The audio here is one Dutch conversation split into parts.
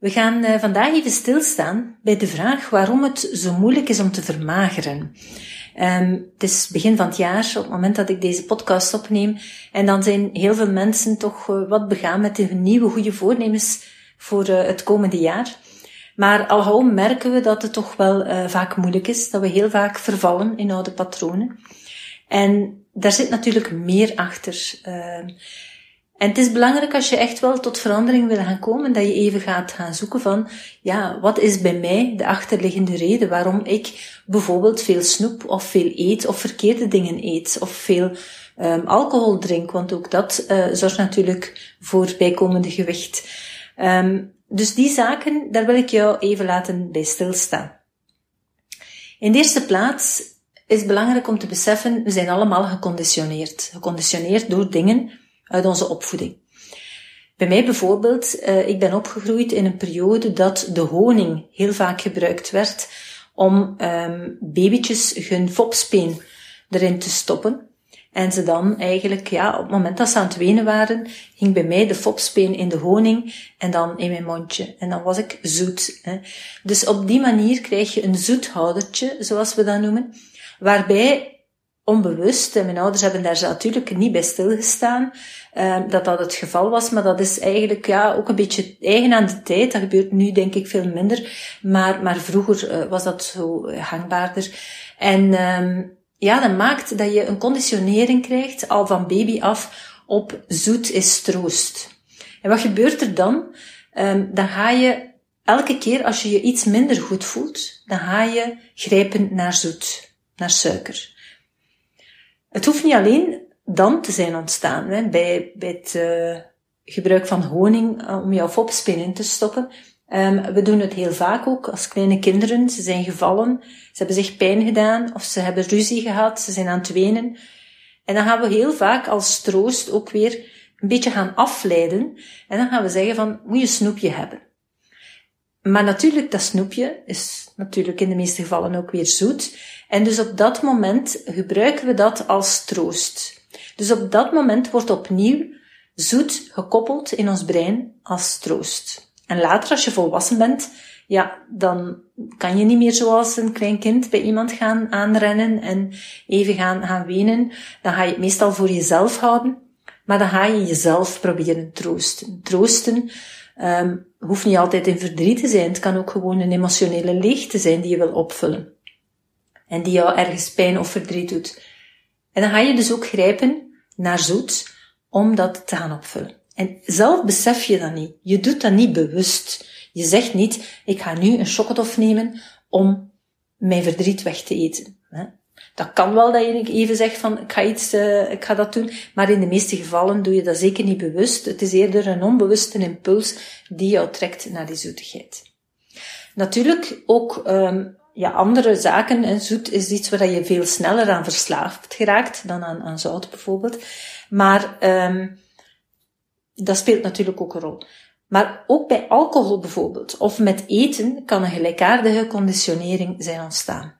We gaan uh, vandaag even stilstaan bij de vraag waarom het zo moeilijk is om te vermageren. Um, het is begin van het jaar, op het moment dat ik deze podcast opneem, en dan zijn heel veel mensen toch uh, wat begaan met de nieuwe goede voornemens voor uh, het komende jaar. Maar al merken we dat het toch wel vaak moeilijk is, dat we heel vaak vervallen in oude patronen. En daar zit natuurlijk meer achter. Ehm, en het is belangrijk als je echt wel tot verandering wil gaan komen, dat je even gaat gaan zoeken van, ja, wat is bij mij de achterliggende reden waarom ik bijvoorbeeld veel snoep of veel eet of verkeerde dingen eet of veel um, alcohol drink, want ook dat uh, zorgt natuurlijk voor bijkomende gewicht. Um, dus die zaken, daar wil ik jou even laten bij stilstaan. In de eerste plaats is belangrijk om te beseffen, we zijn allemaal geconditioneerd. Geconditioneerd door dingen uit onze opvoeding. Bij mij bijvoorbeeld, uh, ik ben opgegroeid in een periode dat de honing heel vaak gebruikt werd om um, babytjes hun fopspeen erin te stoppen. En ze dan eigenlijk, ja, op het moment dat ze aan het wenen waren, ging bij mij de fopspeen in de honing en dan in mijn mondje. En dan was ik zoet. Hè. Dus op die manier krijg je een zoethoudertje, zoals we dat noemen, waarbij onbewust, en mijn ouders hebben daar natuurlijk niet bij stilgestaan, uh, dat dat het geval was, maar dat is eigenlijk ja, ook een beetje eigen aan de tijd. Dat gebeurt nu denk ik veel minder, maar, maar vroeger uh, was dat zo hangbaarder. En um, ja, dat maakt dat je een conditionering krijgt, al van baby af, op zoet is troost. En wat gebeurt er dan? Um, dan ga je elke keer als je je iets minder goed voelt, dan ga je grijpen naar zoet, naar suiker. Het hoeft niet alleen dan te zijn ontstaan, hè, bij, bij het uh, gebruik van honing uh, om jouw fopspin in te stoppen. Um, we doen het heel vaak ook als kleine kinderen. Ze zijn gevallen, ze hebben zich pijn gedaan of ze hebben ruzie gehad, ze zijn aan het wenen. En dan gaan we heel vaak als troost ook weer een beetje gaan afleiden. En dan gaan we zeggen van, moet je snoepje hebben. Maar natuurlijk, dat snoepje is natuurlijk in de meeste gevallen ook weer zoet. En dus op dat moment gebruiken we dat als troost. Dus op dat moment wordt opnieuw zoet gekoppeld in ons brein als troost. En later, als je volwassen bent, ja, dan kan je niet meer zoals een klein kind bij iemand gaan aanrennen en even gaan, gaan wenen. Dan ga je het meestal voor jezelf houden. Maar dan ga je jezelf proberen troosten. Troosten um, hoeft niet altijd in verdriet te zijn. Het kan ook gewoon een emotionele leegte zijn die je wil opvullen. En die jou ergens pijn of verdriet doet. En dan ga je dus ook grijpen naar zoet om dat te gaan opvullen. En zelf besef je dat niet. Je doet dat niet bewust. Je zegt niet, ik ga nu een chocotof nemen om mijn verdriet weg te eten. Dat kan wel dat je even zegt van, ik ga iets, uh, ik ga dat doen. Maar in de meeste gevallen doe je dat zeker niet bewust. Het is eerder een onbewuste impuls die jou trekt naar die zoetigheid. Natuurlijk ook um, ja, andere zaken. En zoet is iets waar je veel sneller aan verslaafd geraakt dan aan, zout bijvoorbeeld. Maar um, dat speelt natuurlijk ook een rol. Maar ook bij alcohol bijvoorbeeld, of met eten, kan een gelijkaardige conditionering zijn ontstaan.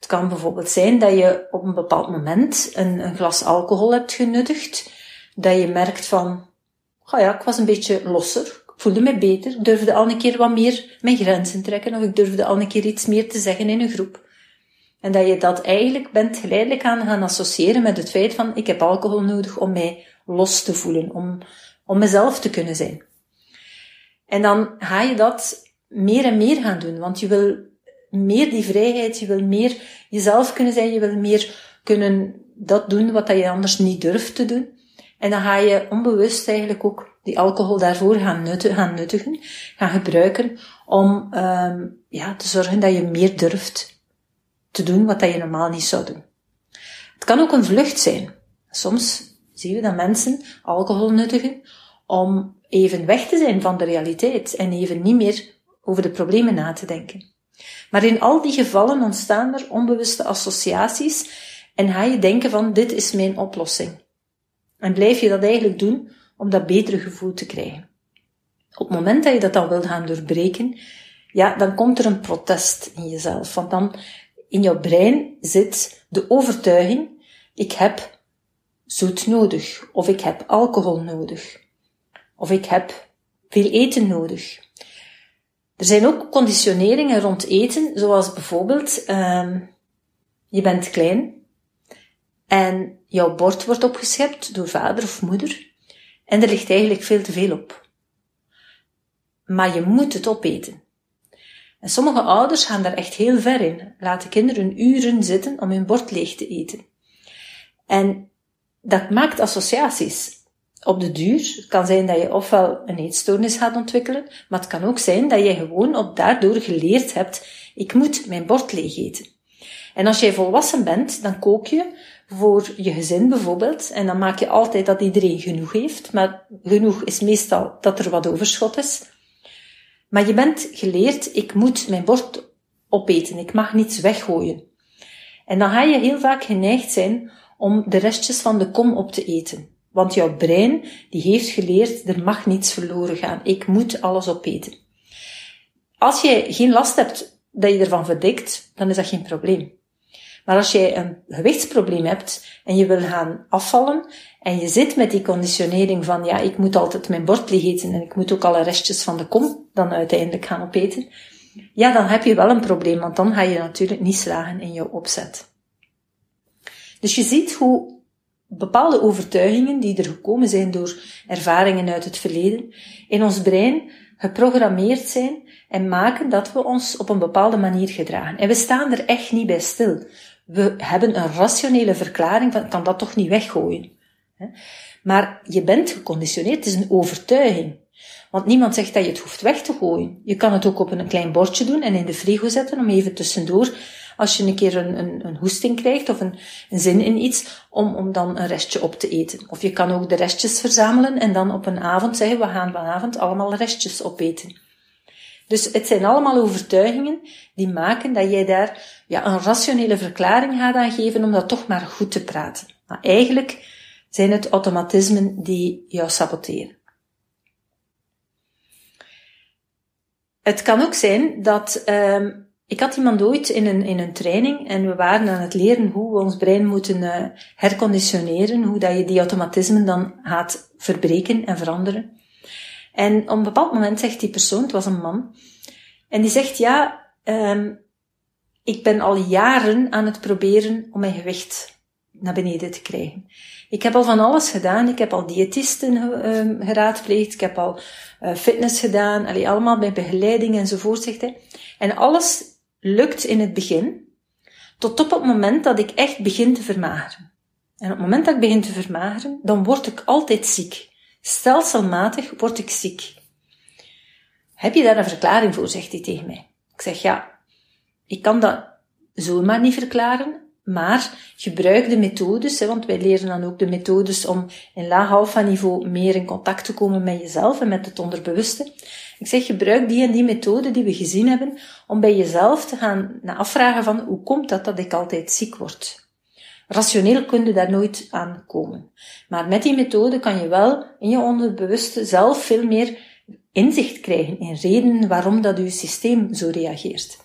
Het kan bijvoorbeeld zijn dat je op een bepaald moment een, een glas alcohol hebt genuttigd, dat je merkt van, oh ja, ik was een beetje losser, ik voelde me beter, durfde al een keer wat meer mijn grenzen trekken, of ik durfde al een keer iets meer te zeggen in een groep. En dat je dat eigenlijk bent geleidelijk aan gaan associëren met het feit van, ik heb alcohol nodig om mij los te voelen, om, om mezelf te kunnen zijn. En dan ga je dat meer en meer gaan doen, want je wil meer die vrijheid, je wil meer jezelf kunnen zijn, je wil meer kunnen dat doen wat je anders niet durft te doen. En dan ga je onbewust eigenlijk ook die alcohol daarvoor gaan, nutten, gaan nuttigen, gaan gebruiken om um, ja, te zorgen dat je meer durft te doen wat je normaal niet zou doen. Het kan ook een vlucht zijn. Soms zien we dat mensen alcohol nuttigen om even weg te zijn van de realiteit en even niet meer over de problemen na te denken. Maar in al die gevallen ontstaan er onbewuste associaties en ga je denken van dit is mijn oplossing. En blijf je dat eigenlijk doen om dat betere gevoel te krijgen. Op het moment dat je dat dan wilt gaan doorbreken, ja, dan komt er een protest in jezelf. Want dan in jouw brein zit de overtuiging, ik heb zoet nodig, of ik heb alcohol nodig, of ik heb veel eten nodig. Er zijn ook conditioneringen rond eten, zoals bijvoorbeeld, um, je bent klein en jouw bord wordt opgeschept door vader of moeder en er ligt eigenlijk veel te veel op. Maar je moet het opeten. En sommige ouders gaan daar echt heel ver in, laten kinderen uren zitten om hun bord leeg te eten. En dat maakt associaties. Op de duur het kan zijn dat je ofwel een eetstoornis gaat ontwikkelen, maar het kan ook zijn dat je gewoon op daardoor geleerd hebt, ik moet mijn bord leeg eten. En als jij volwassen bent, dan kook je voor je gezin bijvoorbeeld, en dan maak je altijd dat iedereen genoeg heeft, maar genoeg is meestal dat er wat overschot is. Maar je bent geleerd, ik moet mijn bord opeten, ik mag niets weggooien. En dan ga je heel vaak geneigd zijn om de restjes van de kom op te eten. Want jouw brein, die heeft geleerd, er mag niets verloren gaan. Ik moet alles opeten. Als je geen last hebt dat je ervan verdikt, dan is dat geen probleem. Maar als jij een gewichtsprobleem hebt en je wil gaan afvallen en je zit met die conditionering van ja, ik moet altijd mijn bord leeg eten en ik moet ook alle restjes van de kom dan uiteindelijk gaan opeten, ja, dan heb je wel een probleem, want dan ga je natuurlijk niet slagen in jouw opzet. Dus je ziet hoe bepaalde overtuigingen die er gekomen zijn door ervaringen uit het verleden, in ons brein geprogrammeerd zijn en maken dat we ons op een bepaalde manier gedragen. En we staan er echt niet bij stil. We hebben een rationele verklaring van, kan dat toch niet weggooien. Maar je bent geconditioneerd, het is een overtuiging. Want niemand zegt dat je het hoeft weg te gooien. Je kan het ook op een klein bordje doen en in de frigo zetten om even tussendoor als je een keer een, een, een hoesting krijgt of een, zin in iets, om, om dan een restje op te eten. Of je kan ook de restjes verzamelen en dan op een avond zeggen, we gaan vanavond allemaal restjes opeten. Dus het zijn allemaal overtuigingen die maken dat jij daar ja, een rationele verklaring gaat aan geven om dat toch maar goed te praten. Maar eigenlijk zijn het automatismen die jou saboteren. Het kan ook zijn dat um, ik had iemand ooit in een, in een training en we waren aan het leren hoe we ons brein moeten uh, herconditioneren, hoe dat je die automatismen dan gaat verbreken en veranderen. En op een bepaald moment zegt die persoon, het was een man, en die zegt, ja, um, ik ben al jaren aan het proberen om mijn gewicht naar beneden te krijgen. Ik heb al van alles gedaan. Ik heb al diëtisten uh, geraadpleegd. Ik heb al uh, fitness gedaan. Allee, allemaal bij begeleiding enzovoort, zegt hij. En alles lukt in het begin, tot op het moment dat ik echt begin te vermageren. En op het moment dat ik begin te vermageren, dan word ik altijd ziek. Stelselmatig word ik ziek. Heb je daar een verklaring voor, zegt hij tegen mij. Ik zeg, ja, ik kan dat zomaar niet verklaren, maar gebruik de methodes, hè, want wij leren dan ook de methodes om in laag alpha niveau meer in contact te komen met jezelf en met het onderbewuste. Ik zeg, gebruik die en die methode die we gezien hebben, om bij jezelf te gaan afvragen van, hoe komt dat dat ik altijd ziek word? Rationeel kun je daar nooit aan komen. Maar met die methode kan je wel in je onderbewuste zelf veel meer inzicht krijgen in redenen waarom dat je systeem zo reageert.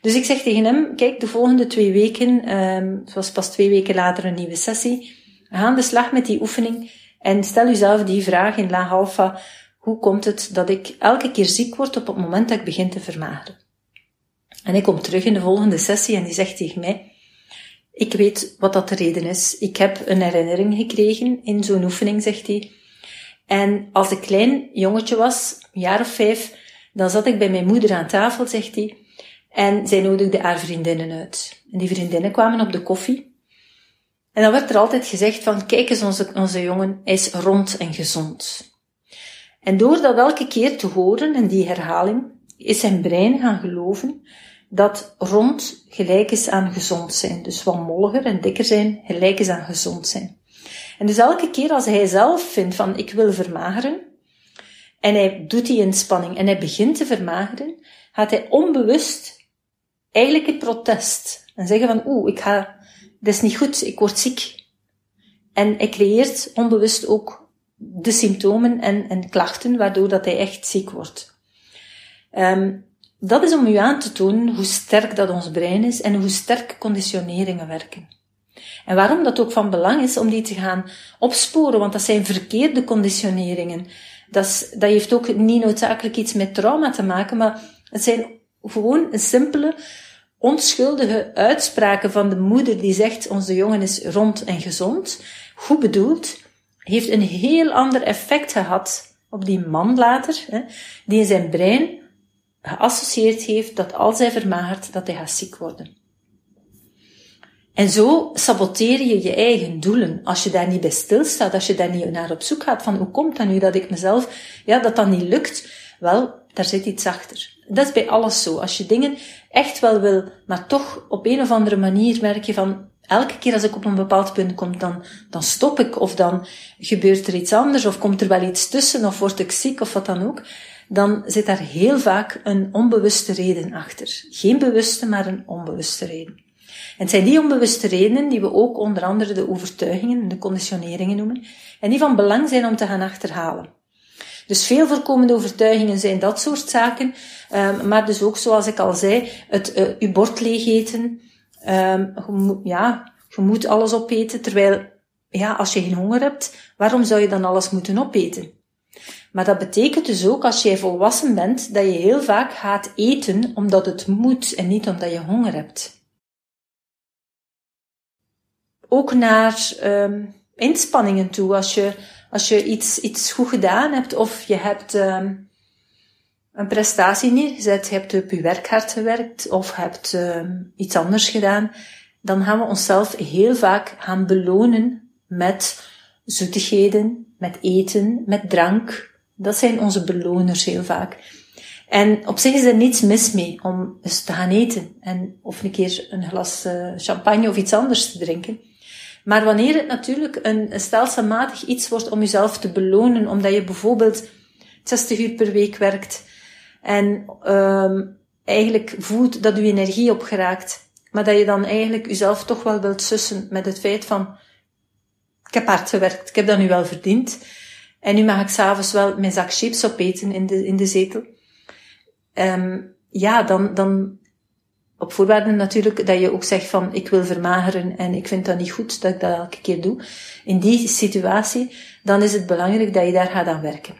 Dus ik zeg tegen hem, kijk, de volgende twee weken, um, het was pas twee weken later een nieuwe sessie, ga aan de slag met die oefening en stel jezelf die vraag in laag alpha, hoe komt het dat ik elke keer ziek word op het moment dat ik begin te vermageren? En ik kom terug in de volgende sessie en die zegt tegen mij, ik weet wat dat de reden is. Ik heb een herinnering gekregen in zo'n oefening, zegt hij. En als ik klein jongetje was, een jaar of vijf, dan zat ik bij mijn moeder aan tafel, zegt hij. En zij nodigde haar vriendinnen uit. En die vriendinnen kwamen op de koffie. En dan werd er altijd gezegd van, kijk eens onze, onze jongen, hij is rond en gezond. En door dat elke keer te horen en die herhaling, is zijn brein gaan geloven dat rond gelijk is aan gezond zijn. Dus wat molliger en dikker zijn gelijk is aan gezond zijn. En dus elke keer als hij zelf vindt van ik wil vermageren, en hij doet die inspanning en hij begint te vermageren, gaat hij onbewust eigenlijk in protest en zeggen van oeh, ik ga, dit is niet goed, ik word ziek. En hij creëert onbewust ook de symptomen en, en klachten waardoor dat hij echt ziek wordt. Um, dat is om u aan te tonen hoe sterk dat ons brein is en hoe sterk conditioneringen werken. En waarom dat ook van belang is om die te gaan opsporen, want dat zijn verkeerde conditioneringen. Dat, is, dat heeft ook niet noodzakelijk iets met trauma te maken, maar het zijn gewoon een simpele, onschuldige uitspraken van de moeder die zegt onze jongen is rond en gezond, goed bedoeld, heeft een heel ander effect gehad op die man later, hè, die in zijn brein geassocieerd heeft dat als hij vermagert, dat hij gaat ziek worden. En zo saboteer je je eigen doelen. Als je daar niet bij stilstaat, als je daar niet naar op zoek gaat van hoe komt dat nu dat ik mezelf, ja, dat dat niet lukt. Wel, daar zit iets achter. Dat is bij alles zo. Als je dingen echt wel wil, maar toch op een of andere manier merk je van, elke keer als ik op een bepaald punt kom, dan, dan stop ik, of dan gebeurt er iets anders, of komt er wel iets tussen, of word ik ziek, of wat dan ook dan zit daar heel vaak een onbewuste reden achter. Geen bewuste, maar een onbewuste reden. En het zijn die onbewuste redenen die we ook onder andere de overtuigingen, de conditioneringen noemen, en die van belang zijn om te gaan achterhalen. Dus veel voorkomende overtuigingen zijn dat soort zaken, um, maar dus ook zoals ik al zei, het uh, bord leeg eten, um, je moet, ja, je moet alles opeten, terwijl, ja, als je geen honger hebt, waarom zou je dan alles moeten opeten? Maar dat betekent dus ook als jij volwassen bent, dat je heel vaak gaat eten omdat het moet en niet omdat je honger hebt. Ook naar um, inspanningen toe. Als je, als je iets, iets goed gedaan hebt of je hebt um, een prestatie neergezet, je hebt op je werk hard gewerkt of hebt um, iets anders gedaan, dan gaan we onszelf heel vaak gaan belonen met zoetigheden, met eten, met drank, dat zijn onze beloners heel vaak. En op zich is er niets mis mee om eens te gaan eten en of een keer een glas uh, champagne of iets anders te drinken. Maar wanneer het natuurlijk een, stelselmatig iets wordt om jezelf te belonen, omdat je bijvoorbeeld 60 uur per week werkt en um, eigenlijk voelt dat je energie opgeraakt, maar dat je dan eigenlijk jezelf toch wel wilt sussen met het feit van ik heb hard gewerkt, ik heb dat nu wel verdiend. En nu mag ik s'avonds wel mijn zak chips opeten in de, in de zetel. Um, ja, dan, dan op voorwaarde natuurlijk dat je ook zegt van ik wil vermageren en ik vind dat niet goed dat ik dat elke keer doe. In die situatie, dan is het belangrijk dat je daar gaat aan werken.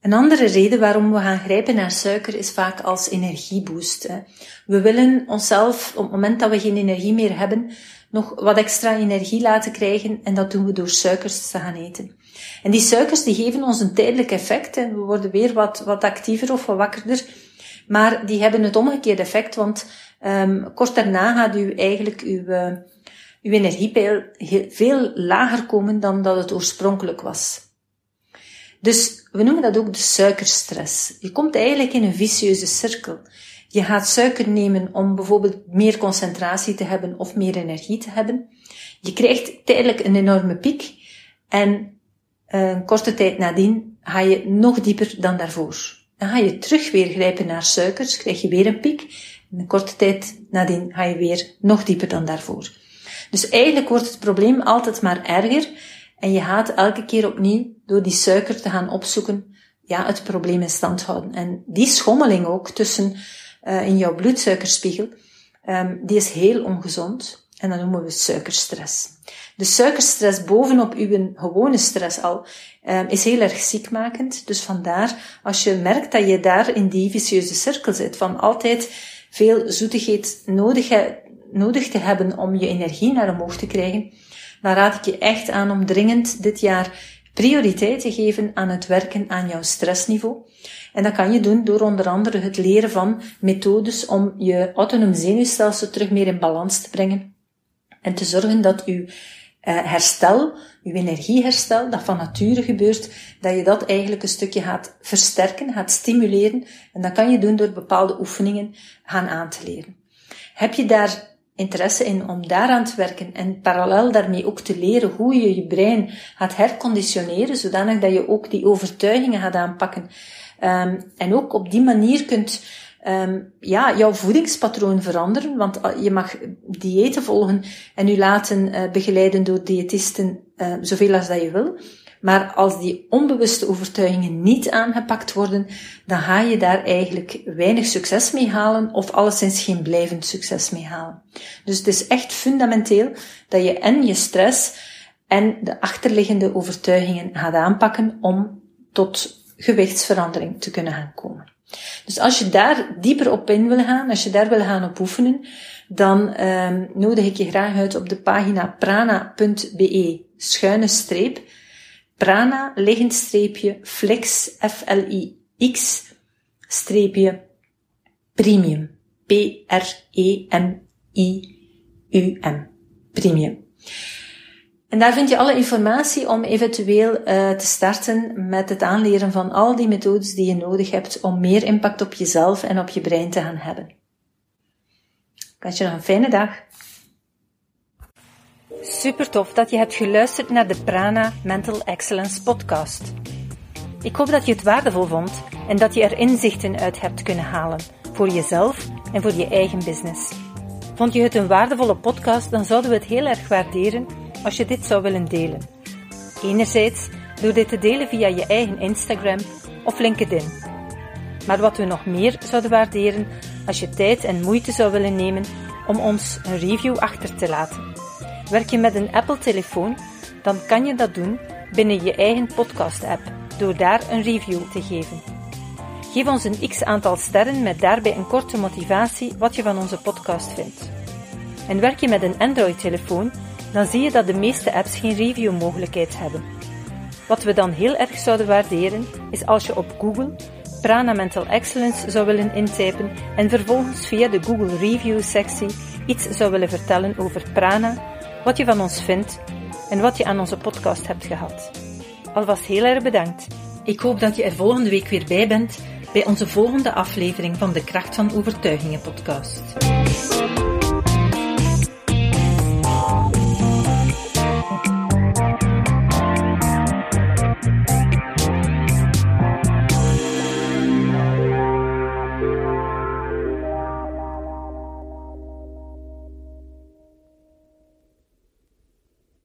Een andere reden waarom we gaan grijpen naar suiker is vaak als energieboost. We willen onszelf, op het moment dat we geen energie meer hebben, nog wat extra energie laten krijgen en dat doen we door suikers te gaan eten. En die suikers die geven ons een tijdelijk effect en we worden weer wat, wat actiever of wat wakkerder, maar die hebben het omgekeerde effect, want um, kort daarna gaat u eigenlijk uw, uh, uw energiepeil veel lager komen dan dat het oorspronkelijk was. Dus we noemen dat ook de suikerstress. Je komt eigenlijk in een vicieuze cirkel. Je gaat suiker nemen om bijvoorbeeld meer concentratie te hebben of meer energie te hebben. Je krijgt tijdelijk een enorme piek en eh, een korte tijd nadien ga je nog dieper dan daarvoor. Ga je terug weer grijpen naar suikers, krijg je weer een piek. En een korte tijd nadien ga je weer nog dieper dan daarvoor. Dus eigenlijk wordt het probleem altijd maar erger en je gaat elke keer opnieuw door die suiker te gaan opzoeken, ja, het probleem in stand houden. En die schommeling ook tussen uh, in jouw bloedsuikerspiegel, um, die is heel ongezond. En dat noemen we suikerstress. De suikerstress bovenop uw gewone stress al um, is heel erg ziekmakend. Dus vandaar, als je merkt dat je daar in die vicieuze cirkel zit, van altijd veel zoetigheid nodig, nodig te hebben om je energie naar omhoog te krijgen, dan raad ik je echt aan om dringend dit jaar prioriteit te geven aan het werken aan jouw stressniveau. En dat kan je doen door onder andere het leren van methodes om je autonoom zenuwstelsel terug meer in balans te brengen. En te zorgen dat je herstel, je energieherstel, dat van nature gebeurt, dat je dat eigenlijk een stukje gaat versterken, gaat stimuleren. En dat kan je doen door bepaalde oefeningen gaan aan te leren. Heb je daar interesse in om daaraan te werken en parallel daarmee ook te leren hoe je je brein gaat herconditioneren, zodanig dat je ook die overtuigingen gaat aanpakken. Um, en ook op die manier kunt um, ja, jouw voedingspatroon veranderen, want uh, je mag diëten volgen en u laten uh, begeleiden door diëtisten uh, zoveel als dat je wil. Maar als die onbewuste overtuigingen niet aangepakt worden, dan ga je daar eigenlijk weinig succes mee halen of alleszins geen blijvend succes mee halen. Dus het is echt fundamenteel dat je en je stress en de achterliggende overtuigingen gaat aanpakken om tot gewichtsverandering te kunnen gaan komen. Dus als je daar dieper op in wil gaan, als je daar wil gaan op oefenen, dan um, nodig ik je graag uit op de pagina prana.be schuine streep prana liggend streepje flex F-L-I-X streepje premium P-R-E-M-I-U-M premium. En daar vind je alle informatie om eventueel uh, te starten met het aanleren van al die methodes die je nodig hebt om meer impact op jezelf en op je brein te gaan hebben. Ik wens je nog een fijne dag. Super tof dat je hebt geluisterd naar de Prana Mental Excellence podcast. Ik hoop dat je het waardevol vond en dat je er inzichten uit hebt kunnen halen voor jezelf en voor je eigen business. Vond je het een waardevolle podcast, dan zouden we het heel erg waarderen als je dit zou willen delen. Enerzijds door dit te delen via je eigen Instagram of LinkedIn. Maar wat we nog meer zouden waarderen als je tijd en moeite zou willen nemen om ons een review achter te laten. Werk je met een Apple-telefoon, dan kan je dat doen binnen je eigen podcast-app door daar een review te geven. Geef ons een x aantal sterren met daarbij een korte motivatie wat je van onze podcast vindt. En werk je met een Android-telefoon, dan zie je dat de meeste apps geen review-mogelijkheid hebben. Wat we dan heel erg zouden waarderen, is als je op Google Prana Mental Excellence zou willen intypen en vervolgens via de Google Review sectie iets zou willen vertellen over Prana wat je van ons vindt en wat je aan onze podcast hebt gehad. Alvast heel erg bedankt. Ik hoop dat je er volgende week weer bij bent bij onze volgende aflevering van de Kracht van Overtuigingen podcast.